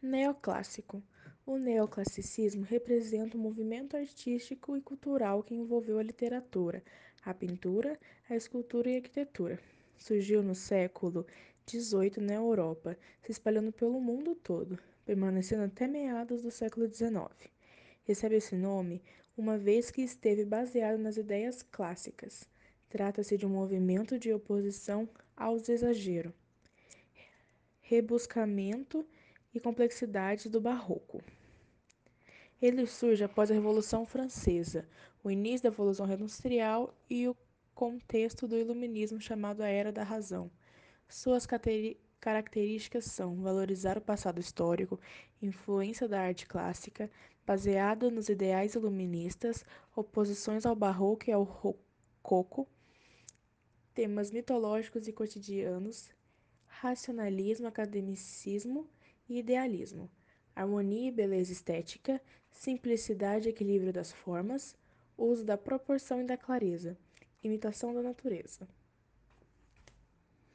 Neoclássico. O neoclassicismo representa um movimento artístico e cultural que envolveu a literatura, a pintura, a escultura e a arquitetura. Surgiu no século XVIII na Europa, se espalhando pelo mundo todo, permanecendo até meados do século XIX. Recebe esse nome uma vez que esteve baseado nas ideias clássicas. Trata-se de um movimento de oposição aos exageros, rebuscamento complexidade do Barroco. Ele surge após a Revolução Francesa, o início da Revolução Industrial e o contexto do Iluminismo chamado a Era da Razão. Suas características são valorizar o passado histórico, influência da arte clássica, baseada nos ideais iluministas, oposições ao barroco e ao rococo, temas mitológicos e cotidianos, racionalismo, academicismo e idealismo, harmonia e beleza estética, simplicidade e equilíbrio das formas, uso da proporção e da clareza, imitação da natureza.